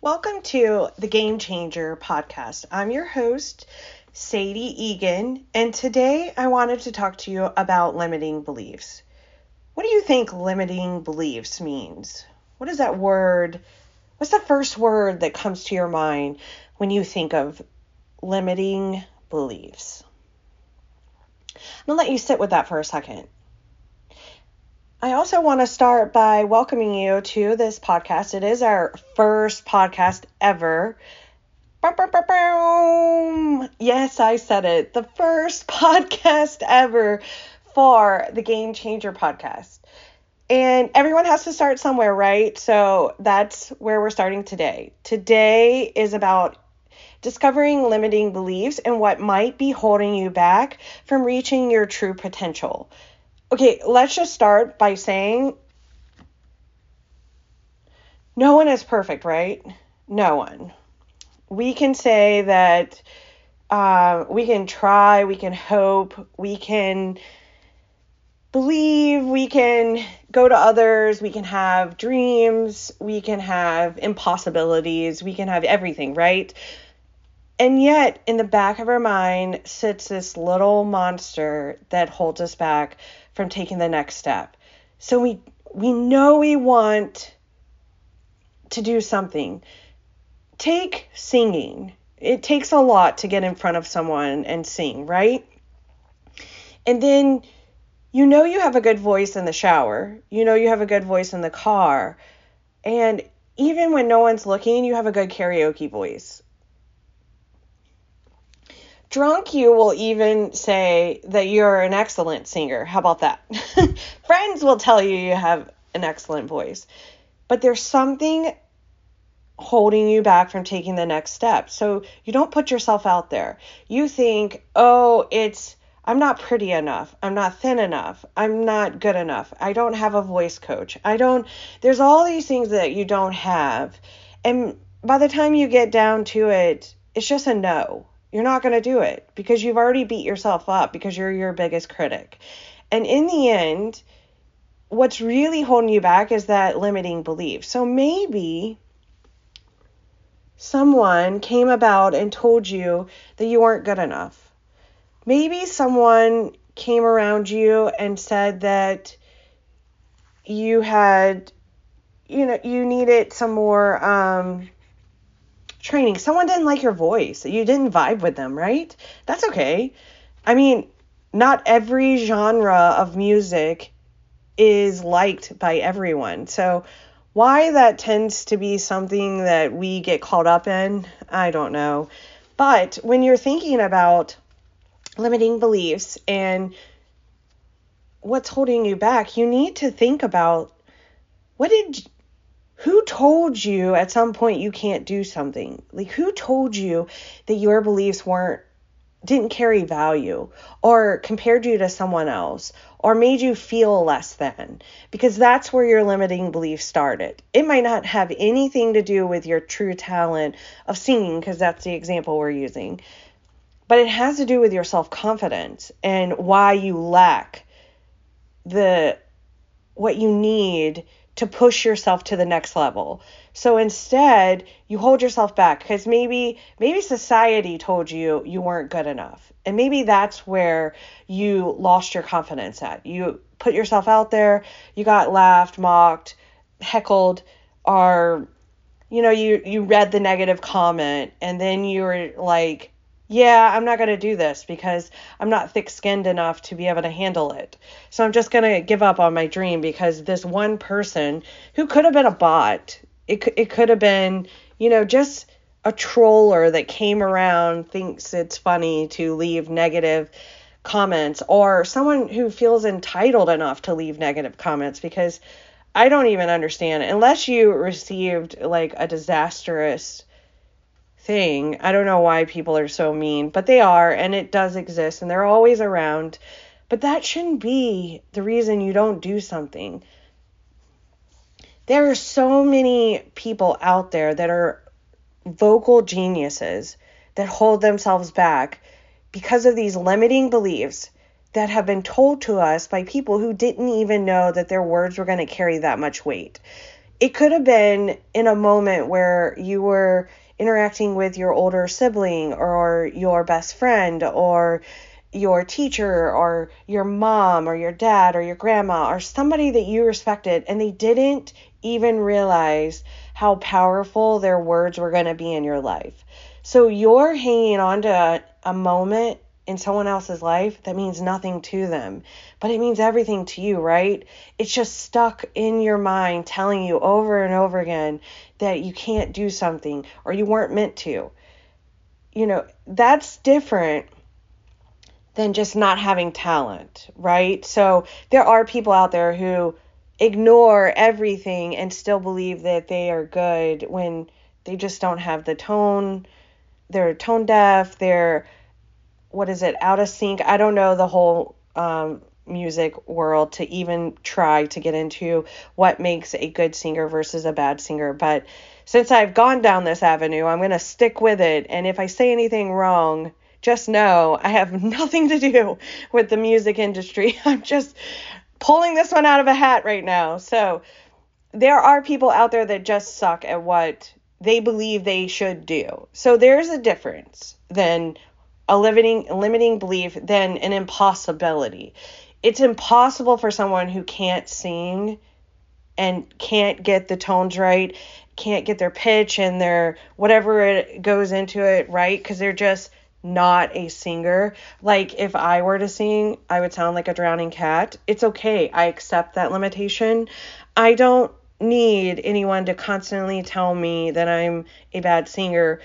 Welcome to the Game Changer podcast. I'm your host, Sadie Egan, and today I wanted to talk to you about limiting beliefs. What do you think limiting beliefs means? What is that word? What's the first word that comes to your mind when you think of limiting beliefs? I'm to let you sit with that for a second. I also want to start by welcoming you to this podcast. It is our first podcast ever. Yes, I said it. The first podcast ever for the Game Changer podcast. And everyone has to start somewhere, right? So that's where we're starting today. Today is about discovering limiting beliefs and what might be holding you back from reaching your true potential. Okay, let's just start by saying no one is perfect, right? No one. We can say that uh, we can try, we can hope, we can believe, we can go to others, we can have dreams, we can have impossibilities, we can have everything, right? And yet, in the back of our mind sits this little monster that holds us back from taking the next step. So we we know we want to do something. Take singing. It takes a lot to get in front of someone and sing, right? And then you know you have a good voice in the shower. You know you have a good voice in the car. And even when no one's looking, you have a good karaoke voice. Drunk, you will even say that you're an excellent singer. How about that? Friends will tell you you have an excellent voice. But there's something holding you back from taking the next step. So you don't put yourself out there. You think, oh, it's, I'm not pretty enough. I'm not thin enough. I'm not good enough. I don't have a voice coach. I don't, there's all these things that you don't have. And by the time you get down to it, it's just a no. You're not going to do it because you've already beat yourself up because you're your biggest critic. And in the end, what's really holding you back is that limiting belief. So maybe someone came about and told you that you weren't good enough. Maybe someone came around you and said that you had you know you needed some more um training. Someone didn't like your voice. You didn't vibe with them, right? That's okay. I mean, not every genre of music is liked by everyone. So, why that tends to be something that we get caught up in, I don't know. But when you're thinking about limiting beliefs and what's holding you back, you need to think about what did who told you at some point you can't do something? Like who told you that your beliefs weren't didn't carry value or compared you to someone else or made you feel less than because that's where your limiting belief started. It might not have anything to do with your true talent of singing because that's the example we're using. But it has to do with your self-confidence and why you lack the what you need to push yourself to the next level. So instead, you hold yourself back because maybe maybe society told you you weren't good enough. And maybe that's where you lost your confidence at. You put yourself out there, you got laughed, mocked, heckled, or you know, you you read the negative comment and then you were like yeah, I'm not going to do this because I'm not thick skinned enough to be able to handle it. So I'm just going to give up on my dream because this one person who could have been a bot, it, it could have been, you know, just a troller that came around, thinks it's funny to leave negative comments, or someone who feels entitled enough to leave negative comments because I don't even understand. Unless you received like a disastrous thing. I don't know why people are so mean, but they are, and it does exist, and they're always around. But that shouldn't be the reason you don't do something. There are so many people out there that are vocal geniuses that hold themselves back because of these limiting beliefs that have been told to us by people who didn't even know that their words were going to carry that much weight. it could have been in a moment where you were interacting with your older sibling or your best friend or your teacher or your mom or your dad or your grandma or somebody that you respected and they didn't even realize how powerful their words were going to be in your life. So you're hanging on to a, a moment in someone else's life that means nothing to them, but it means everything to you, right? It's just stuck in your mind telling you over and over again that you can't do something or you weren't meant to. You know, that's different than just not having talent, right? So there are people out there who ignore everything and still believe that they are good when they just don't have the tone. They're tone deaf. They're what is it out of sync? I don't know the whole um, music world to even try to get into what makes a good singer versus a bad singer but since i've gone down this avenue i'm going to stick with it and if i say anything wrong just know i have nothing to do with the music industry. I'm just pulling this one out of a hat right now. So there are people out there that just suck at what they believe they should do. So there's a difference than a limiting limiting belief than an impossibility. It's impossible for someone who can't sing and can't get the tones right, can't get their pitch and their whatever it goes into it right because they're just not a singer. Like if I were to sing, I would sound like a drowning cat. It's okay. I accept that limitation. I don't need anyone to constantly tell me that I'm a bad singer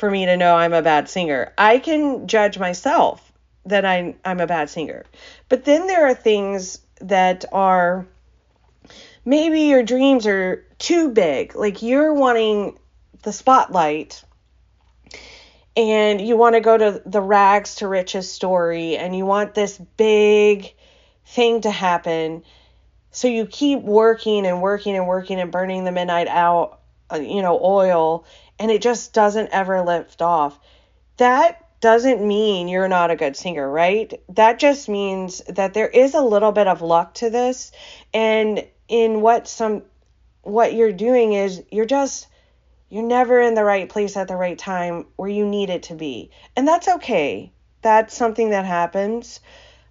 for me to know I'm a bad singer. I can judge myself that I'm I'm a bad singer. But then there are things that are maybe your dreams are too big. Like you're wanting the spotlight and you want to go to the rags to riches story and you want this big thing to happen. So you keep working and working and working and burning the midnight out, uh, you know, oil and it just doesn't ever lift off. That doesn't mean you're not a good singer, right? That just means that there is a little bit of luck to this and in what some what you're doing is you're just you're never in the right place at the right time where you need it to be. And that's okay. That's something that happens.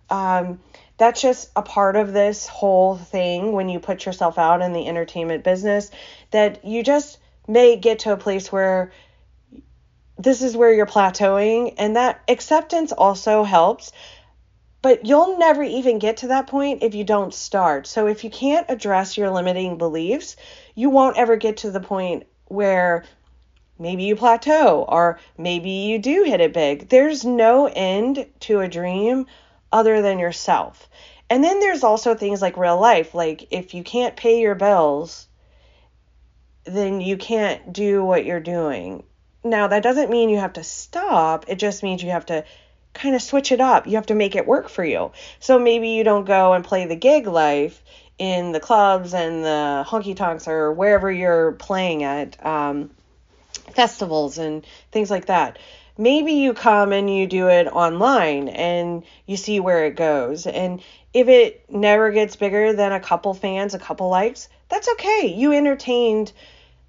Um, that's just a part of this whole thing when you put yourself out in the entertainment business that you just may get to a place where this is where you're plateauing and that acceptance also helps. But you'll never even get to that point if you don't start. So if you can't address your limiting beliefs you won't ever get to the point where maybe you plateau or maybe you do hit it big. There's no end to a dream other than yourself. And then there's also things like real life like if you can't pay your bills then you can't do what you're doing. Now, that doesn't mean you have to stop, it just means you have to kind of switch it up. You have to make it work for you. So maybe you don't go and play the gig life in the clubs and the honky tonks or wherever you're playing at, um, festivals and things like that. Maybe you come and you do it online and you see where it goes. And if it never gets bigger than a couple fans, a couple likes, that's okay. You entertained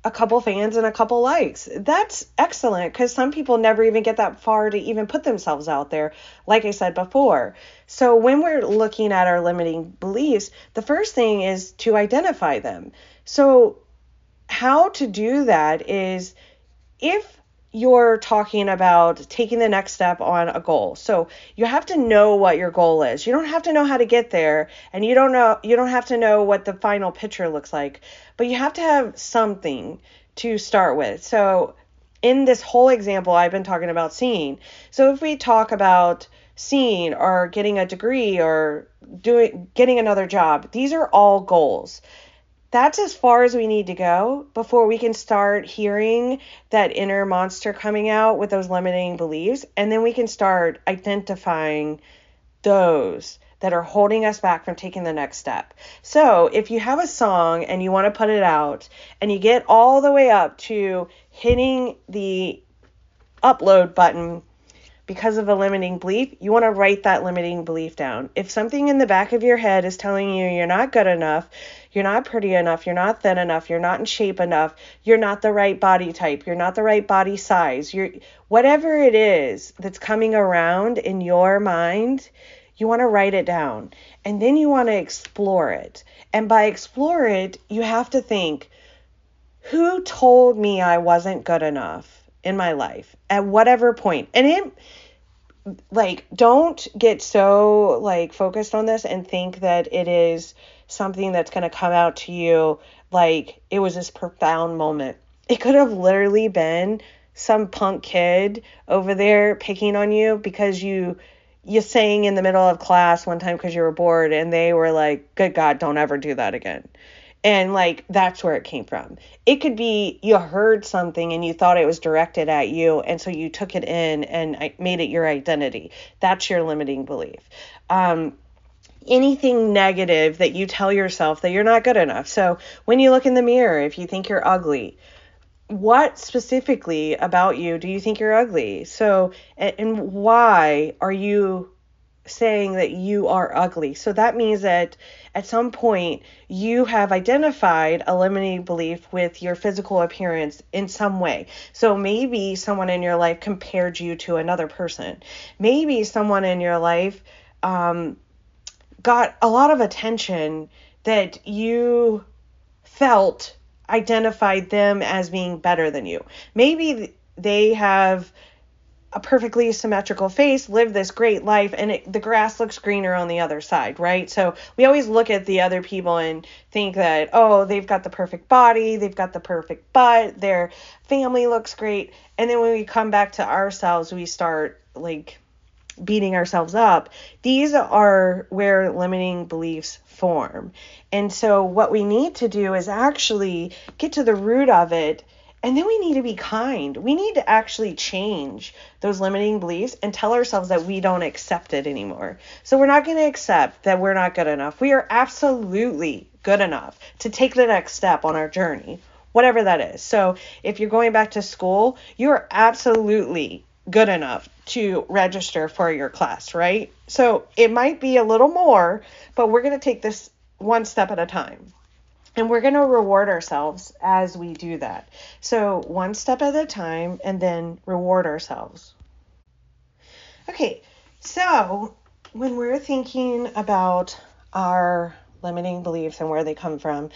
a couple fans and a couple likes. That's excellent because some people never even get that far to even put themselves out there, like I said before. So, when we're looking at our limiting beliefs, the first thing is to identify them. So, how to do that is if you're talking about taking the next step on a goal. So you have to know what your goal is. You don't have to know how to get there and you don't know you don't have to know what the final picture looks like, but you have to have something to start with. So in this whole example I've been talking about seeing. So if we talk about seeing or getting a degree or doing getting another job, these are all goals that's as far as we need to go before we can start hearing that inner monster coming out with those limiting beliefs. And then we can start identifying those that are holding us back from taking the next step. So if you have a song and you want to put it out and you get all the way up to hitting the upload button, because of a limiting belief, you want to write that limiting belief down. If something in the back of your head is telling you you're not good enough, you're not pretty enough, you're not thin enough, you're not in shape enough, you're not the right body type, you're not the right body size, you're whatever it is that's coming around in your mind, you want to write it down. And then you want to explore it. And by explore it, you have to think, who told me I wasn't good enough? In my life at whatever point. And it like don't get so like focused on this and think that it is something that's going to come out to you like it was this profound moment. It could have literally been some punk kid over there picking on you because you you sang in the middle of class one time because you were bored and they were like good god don't ever do that again and like that's where it came from. It could be you heard something and you thought it was directed at you, and so you took it in and made it your identity. That's your limiting belief. Um, anything negative that you tell yourself that you're not good enough. So when you look in the mirror, if you think you're ugly, what specifically about you do you think you're ugly? So, and why are you saying that you are ugly. So that means that at some point you have identified a limiting belief with your physical appearance in some way. So maybe someone in your life compared you to another person. Maybe someone in your life um, got a lot of attention that you felt identified them as being better than you. Maybe they have a perfectly symmetrical face, live this great life, and it, the grass looks greener on the other side, right? So we always look at the other people and think that, oh, they've got the perfect body, they've got the perfect butt, their family looks great. And then when we come back to ourselves, we start like beating ourselves up. These are where limiting beliefs form. And so what we need to do is actually get to the root of it and then we need to be kind. We need to actually change those limiting beliefs and tell ourselves that we don't accept it anymore. So we're not going to accept that we're not good enough. We are absolutely good enough to take the next step on our journey, whatever that is. So if you're going back to school, you're absolutely good enough to register for your class, right? So it might be a little more, but we're going to take this one step at a time. And we're going to reward ourselves as we do that. So, one step at a time, and then reward ourselves. Okay, so when we're thinking about our limiting beliefs and where they come from,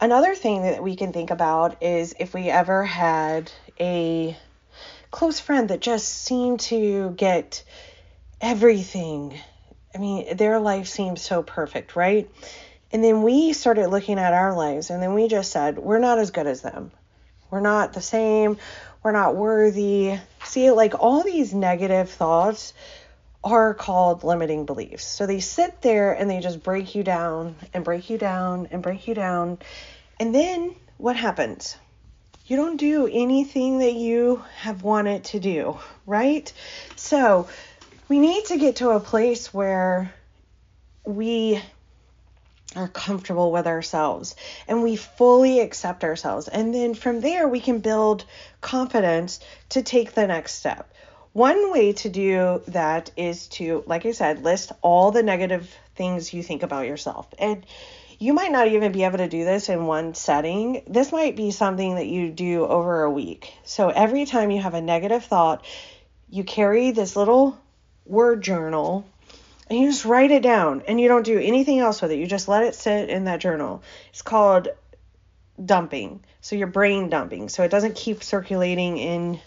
another thing that we can think about is if we ever had a close friend that just seemed to get everything. I mean, their life seems so perfect, right? And then we started looking at our lives and then we just said, we're not as good as them. We're not the same. We're not worthy. See, like all these negative thoughts are called limiting beliefs. So they sit there and they just break you down and break you down and break you down. And then what happens? You don't do anything that you have wanted to do, right? So we need to get to a place where we are comfortable with ourselves and we fully accept ourselves. And then from there, we can build confidence to take the next step. One way to do that is to, like I said, list all the negative things you think about yourself. And you might not even be able to do this in one setting. This might be something that you do over a week. So every time you have a negative thought, you carry this little word journal and you just write it down and you don't do anything else with it. You just let it sit in that journal. It's called dumping. So you're brain dumping. So it doesn't keep circulating in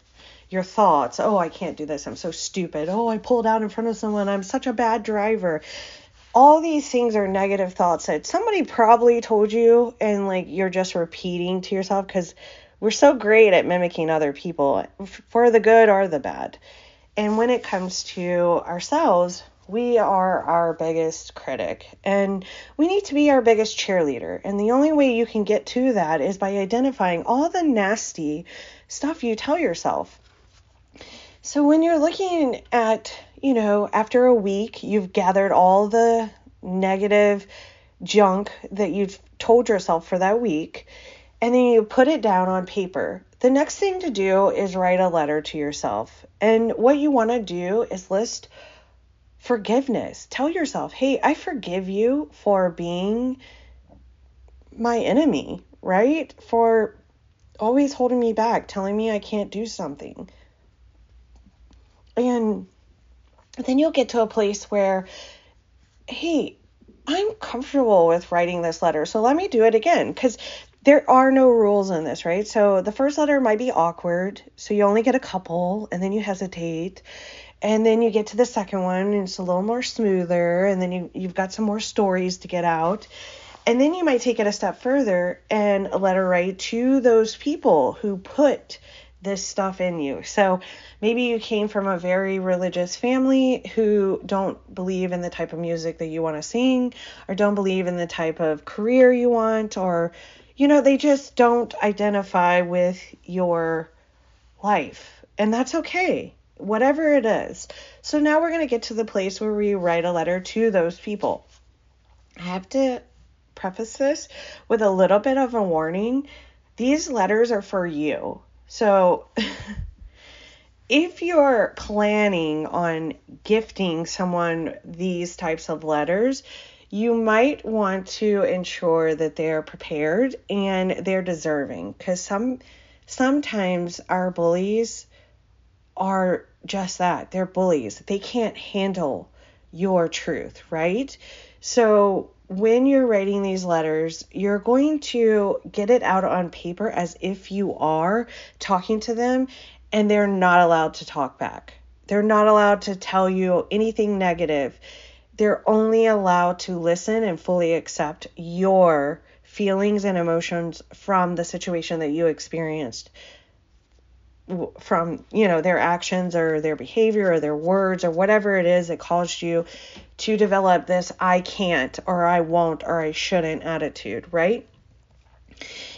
your thoughts. Oh, I can't do this. I'm so stupid. Oh, I pulled out in front of someone. I'm such a bad driver. All these things are negative thoughts that somebody probably told you and like you're just repeating to yourself cuz we're so great at mimicking other people for the good or the bad. And when it comes to ourselves, we are our biggest critic and we need to be our biggest cheerleader. And the only way you can get to that is by identifying all the nasty stuff you tell yourself. So when you're looking at, you know, after a week, you've gathered all the negative junk that you've told yourself for that week, and then you put it down on paper the next thing to do is write a letter to yourself. And what you want to do is list forgiveness. Tell yourself, hey, I forgive you for being my enemy, right? For always holding me back, telling me I can't do something. And then you'll get to a place where, hey, I'm comfortable with writing this letter, so let me do it again. Because there are no rules in this, right? So the first letter might be awkward, so you only get a couple, and then you hesitate. And then you get to the second one, and it's a little more smoother, and then you, you've got some more stories to get out. And then you might take it a step further and a letter write to those people who put this stuff in you. So maybe you came from a very religious family who don't believe in the type of music that you want to sing or don't believe in the type of career you want or you know, they just don't identify with your life. And that's okay, whatever it is. So now we're going to get to the place where we write a letter to those people. I have to preface this with a little bit of a warning. These letters are for you. So if you're planning on gifting someone these types of letters, you might want to ensure that they're prepared and they're deserving because some sometimes our bullies are just that. They're bullies. They can't handle your truth right? So when you're writing these letters, you're going to get it out on paper as if you are talking to them, and they're not allowed to talk back. They're not allowed to tell you anything negative. They're only allowed to listen and fully accept your feelings and emotions from the situation that you experienced from you know their actions or their behavior or their words or whatever it is that caused you to develop this I can't or I won't or I shouldn't attitude, right?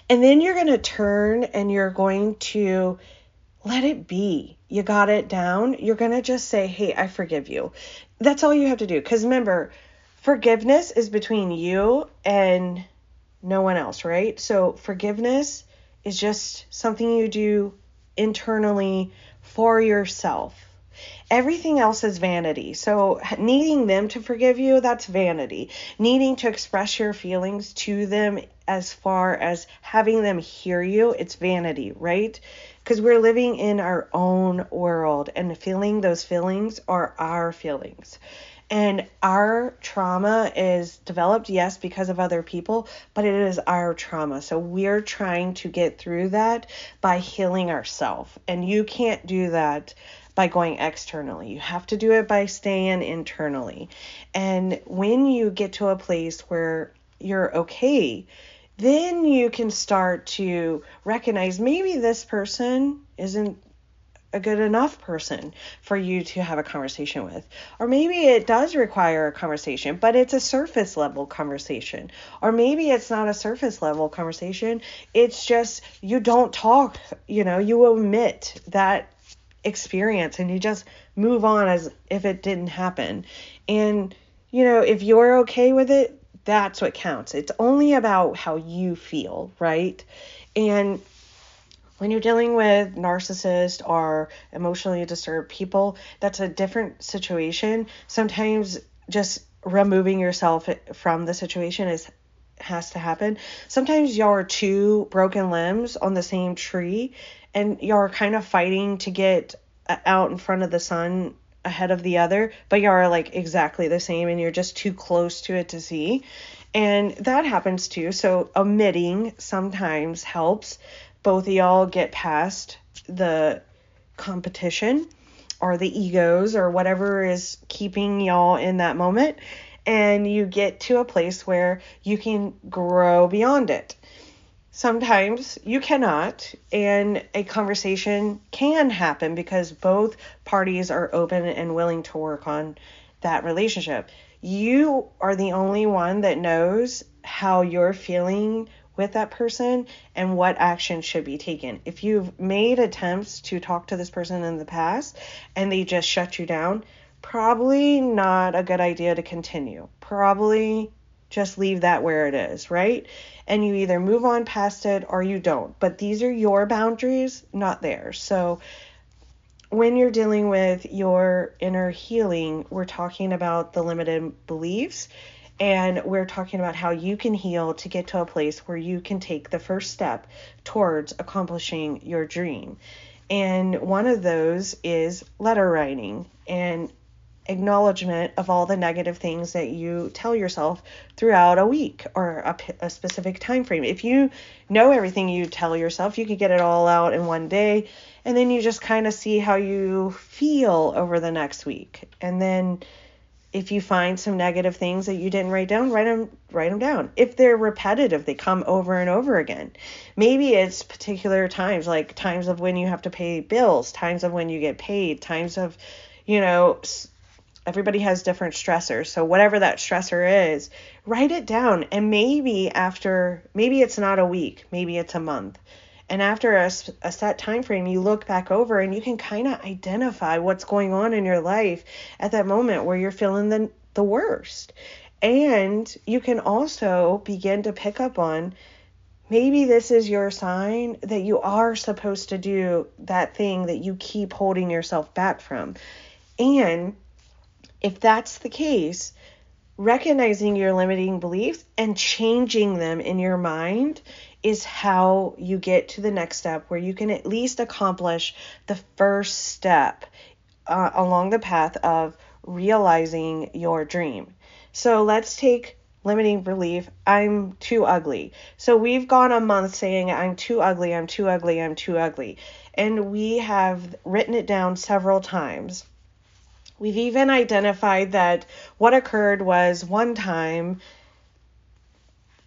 And then you're going to turn and you're going to let it be. You got it down. You're going to just say, Hey, I forgive you. That's all you have to do. Because remember, forgiveness is between you and no one else, right? So forgiveness is just something you do internally for yourself. Everything else is vanity. So, needing them to forgive you, that's vanity. Needing to express your feelings to them as far as having them hear you, it's vanity, right? because we're living in our own world and feeling those feelings are our feelings. And our trauma is developed, yes, because of other people, but it is our trauma. So we're trying to get through that by healing ourselves. And you can't do that by going externally. You have to do it by staying internally. And when you get to a place where you're okay, then you can start to recognize maybe this person isn't a good enough person for you to have a conversation with. Or maybe it does require a conversation, but it's a surface level conversation. Or maybe it's not a surface level conversation, it's just you don't talk, you know, you omit that experience and you just move on as if it didn't happen. And, you know, if you're okay with it, that's what counts. It's only about how you feel, right? And when you're dealing with narcissists or emotionally disturbed people, that's a different situation. Sometimes just removing yourself from the situation is has to happen. Sometimes y'all are two broken limbs on the same tree and y'all are kind of fighting to get out in front of the sun ahead of the other, but you are like exactly the same and you're just too close to it to see. And that happens too. So omitting sometimes helps both of y'all get past the competition or the egos or whatever is keeping y'all in that moment and you get to a place where you can grow beyond it. Sometimes you cannot, and a conversation can happen because both parties are open and willing to work on that relationship. You are the only one that knows how you're feeling with that person and what action should be taken. If you've made attempts to talk to this person in the past and they just shut you down, probably not a good idea to continue. Probably just leave that where it is, right? And you either move on past it or you don't. But these are your boundaries, not theirs. So when you're dealing with your inner healing, we're talking about the limited beliefs and we're talking about how you can heal to get to a place where you can take the first step towards accomplishing your dream. And one of those is letter writing and acknowledgement of all the negative things that you tell yourself throughout a week or a, a, specific time frame. If you know everything you tell yourself, you could get it all out in one day and then you just kind of see how you feel over the next week. And then if you find some negative things that you didn't write down, write them write them down. If they're repetitive, they come over and over again. Maybe it's particular times like times of when you have to pay bills, times of when you get paid, times of you know everybody has different stressors. So whatever that stressor is, write it down and maybe after maybe it's not a week, maybe it's a month. And after a, a set time frame, you look back over and you can kind of identify what's going on in your life at that moment where you're feeling the the worst. And you can also begin to pick up on maybe this is your sign that you are supposed to do that thing that you keep holding yourself back from. And if that's the case, recognizing your limiting beliefs and changing them in your mind is how you get to the next step where you can at least accomplish the first step uh, along the path of realizing your dream. So let's take limiting belief I'm too ugly. So we've gone a month saying I'm too ugly, I'm too ugly, I'm too ugly. And we have written it down several times. We've even identified that what occurred was one time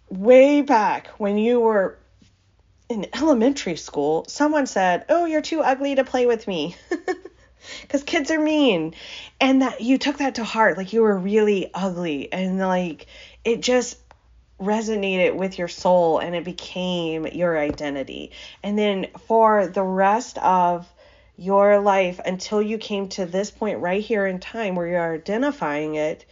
way back when you were in elementary school, someone said, Oh, you're too ugly to play with me. Because kids are mean. And that you took that to heart. Like you were really ugly. And like it just resonated with your soul and it became your identity. And then for the rest of your life until you came to this point right here in time where you're identifying it,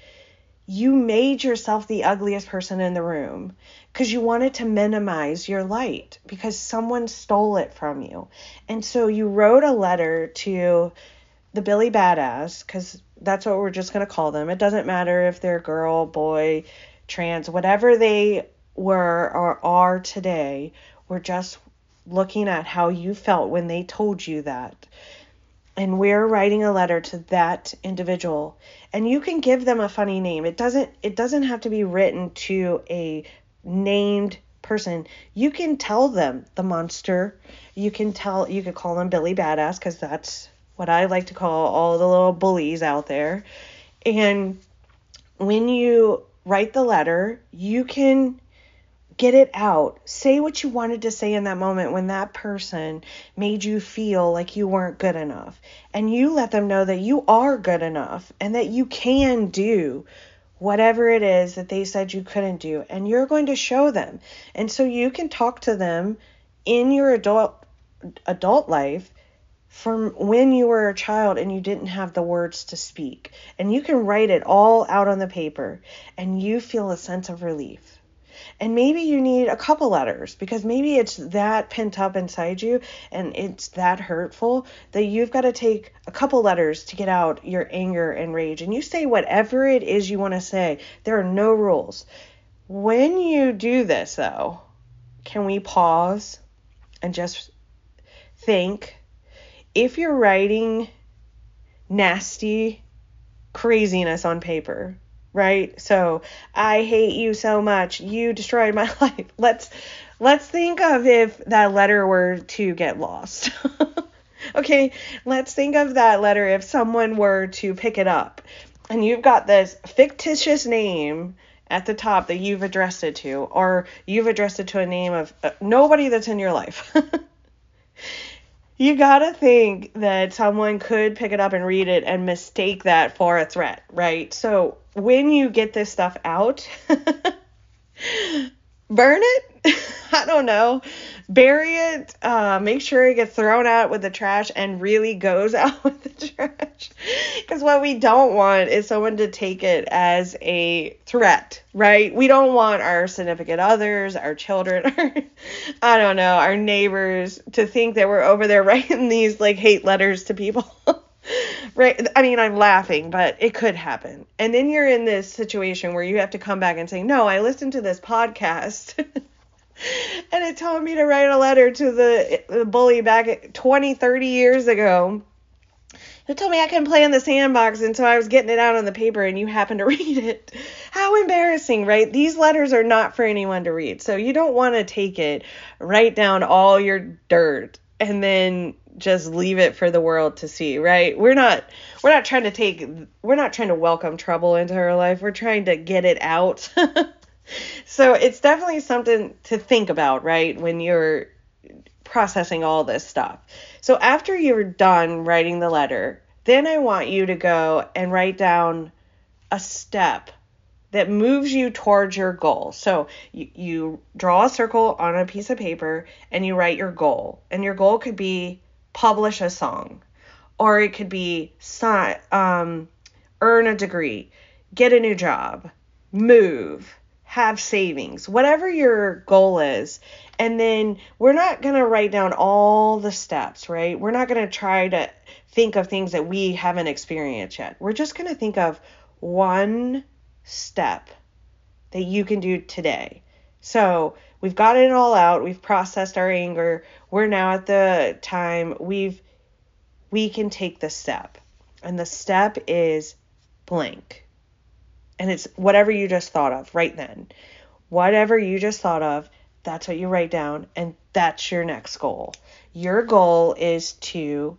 you made yourself the ugliest person in the room because you wanted to minimize your light because someone stole it from you. And so you wrote a letter to the Billy Badass because that's what we're just going to call them. It doesn't matter if they're girl, boy, trans, whatever they were or are today. We're just looking at how you felt when they told you that. And we're writing a letter to that individual. And you can give them a funny name. It doesn't it doesn't have to be written to a named person. You can tell them the monster. You can tell you could call them Billy Badass cuz that's what I like to call all the little bullies out there. And when you write the letter, you can Get it out. Say what you wanted to say in that moment when that person made you feel like you weren't good enough. And you let them know that you are good enough and that you can do whatever it is that they said you couldn't do. And you're going to show them. And so you can talk to them in your adult adult life from when you were a child and you didn't have the words to speak. And you can write it all out on the paper and you feel a sense of relief. And maybe you need a couple letters because maybe it's that pent up inside you and it's that hurtful that you've got to take a couple letters to get out your anger and rage. And you say whatever it is you want to say. There are no rules. When you do this, though, can we pause and just think if you're writing nasty craziness on paper, right? So I hate you so much. You destroyed my life. Let's let's think of if that letter were to get lost. okay, let's think of that letter if someone were to pick it up and you've got this fictitious name at the top that you've addressed it to or you've addressed it to a name of uh, nobody that's in your life. you gotta think that someone could pick it up and read it and mistake that for a threat, right? So when you get this stuff out, burn it. I don't know. Bury it. Uh, make sure it gets thrown out with the trash and really goes out with the trash. Because what we don't want is someone to take it as a threat, right? We don't want our significant others, our children, I don't know, our neighbors to think that we're over there writing these like hate letters to people. Right i mean i'm laughing but it could happen and then you're in this situation where you have to come back and say no i listened to this podcast and it told me to write a letter to the, eh, the bully back 20 30 years ago it told me I couldn't play in the sandbox until I was getting it out on the paper and you happened to read it. How embarrassing, right? These letters are not for anyone to read. So you don't want to take it, write down all your dirt, and then just leave it for the world to see, right? We're not we're not trying to take we're not trying to welcome trouble into our life. We're trying to get it out. so it's definitely something to think about, right? When you're processing all this stuff. So after you're done writing the letter, then I want you to go and write down a step that moves you towards your goal. So you, you draw a circle on a piece of paper and you write your goal. And your goal could be publish a song, or it could be um, earn a degree, get a new job, move, have savings, whatever your goal is. And then we're not going to write down all the steps, right? We're not going to try to think of things that we haven't experienced yet. We're just going to think of one step that you can do today. So we've got it all out. We've processed our anger. We're now at the time we've we can take the step. And the step is blank. And it's whatever you just thought of right then. Whatever you just thought of, that's what you write down and that's your next goal. Your goal is to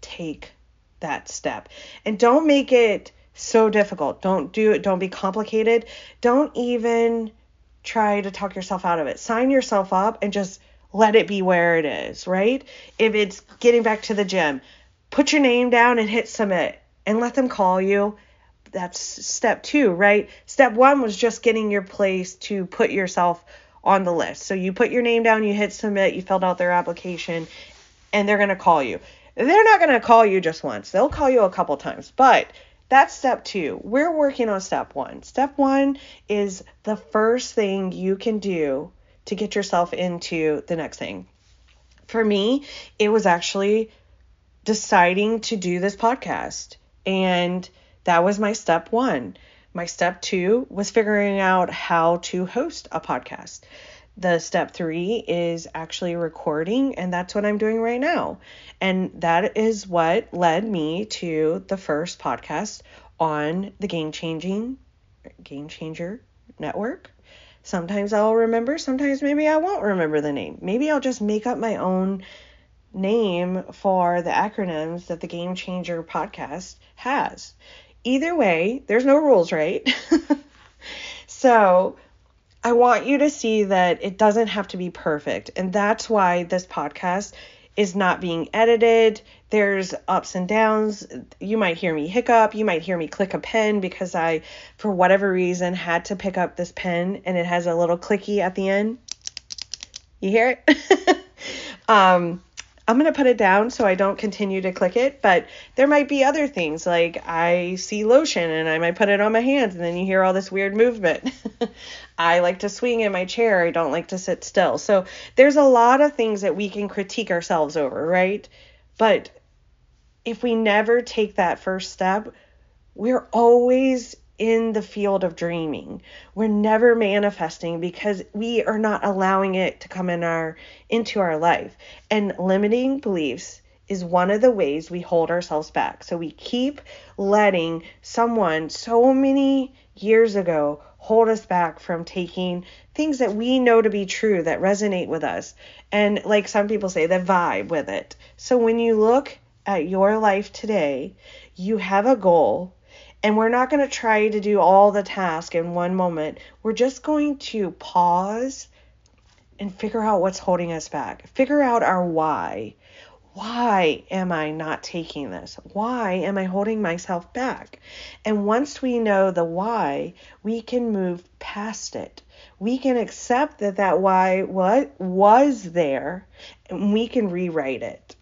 take that step. And don't make it so difficult. Don't do it. Don't be complicated. Don't even try to talk yourself out of it. Sign yourself up and just let it be where it is, right? If it's getting back to the gym, put your name down and hit submit and let them call you. That's step two, right? Step one was just getting your place to put yourself on the list. So you put your name down, you hit submit, you filled out their application, and they're going to call you. They're not going to call you just once, they'll call you a couple times, but that's step two. We're working on step one. Step one is the first thing you can do to get yourself into the next thing. For me, it was actually deciding to do this podcast. And that was my step one. My step two was figuring out how to host a podcast. The step three is actually recording, and that's what I'm doing right now. And that is what led me to the first podcast on the Game Changing Game Changer Network. Sometimes I'll remember, sometimes maybe I won't remember the name. Maybe I'll just make up my own name for the acronyms that the Game Changer podcast has. Either way, there's no rules, right? so, I want you to see that it doesn't have to be perfect. And that's why this podcast is not being edited. There's ups and downs. You might hear me hiccup. You might hear me click a pen because I, for whatever reason, had to pick up this pen and it has a little clicky at the end. You hear it? um, I'm going to put it down so I don't continue to click it, but there might be other things like I see lotion and I might put it on my hands and then you hear all this weird movement. I like to swing in my chair, I don't like to sit still. So there's a lot of things that we can critique ourselves over, right? But if we never take that first step, we're always in the field of dreaming. We're never manifesting because we are not allowing it to come in our into our life. And limiting beliefs is one of the ways we hold ourselves back. So we keep letting someone so many years ago hold us back from taking things that we know to be true that resonate with us and like some people say that vibe with it. So when you look at your life today, you have a goal and we're not going to try to do all the task in one moment. We're just going to pause and figure out what's holding us back. Figure out our why. why am I not taking this? Why am I holding myself back? And once we know the why, we can move past it. We can accept that that why what was there and we can rewrite it.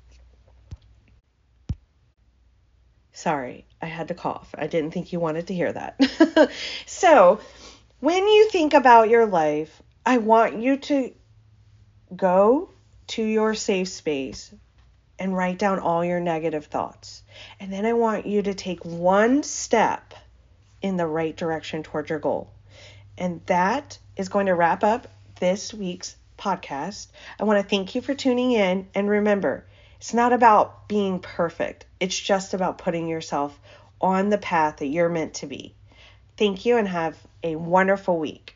Sorry, I had to cough. I didn't think you wanted to hear that. so, when you think about your life, I want you to go to your safe space and write down all your negative thoughts. And then I want you to take one step in the right direction towards your goal. And that is going to wrap up this week's podcast. I want to thank you for tuning in. And remember, it's not about being perfect, it's just about putting yourself on the path that you're meant to be. Thank you and have a wonderful week.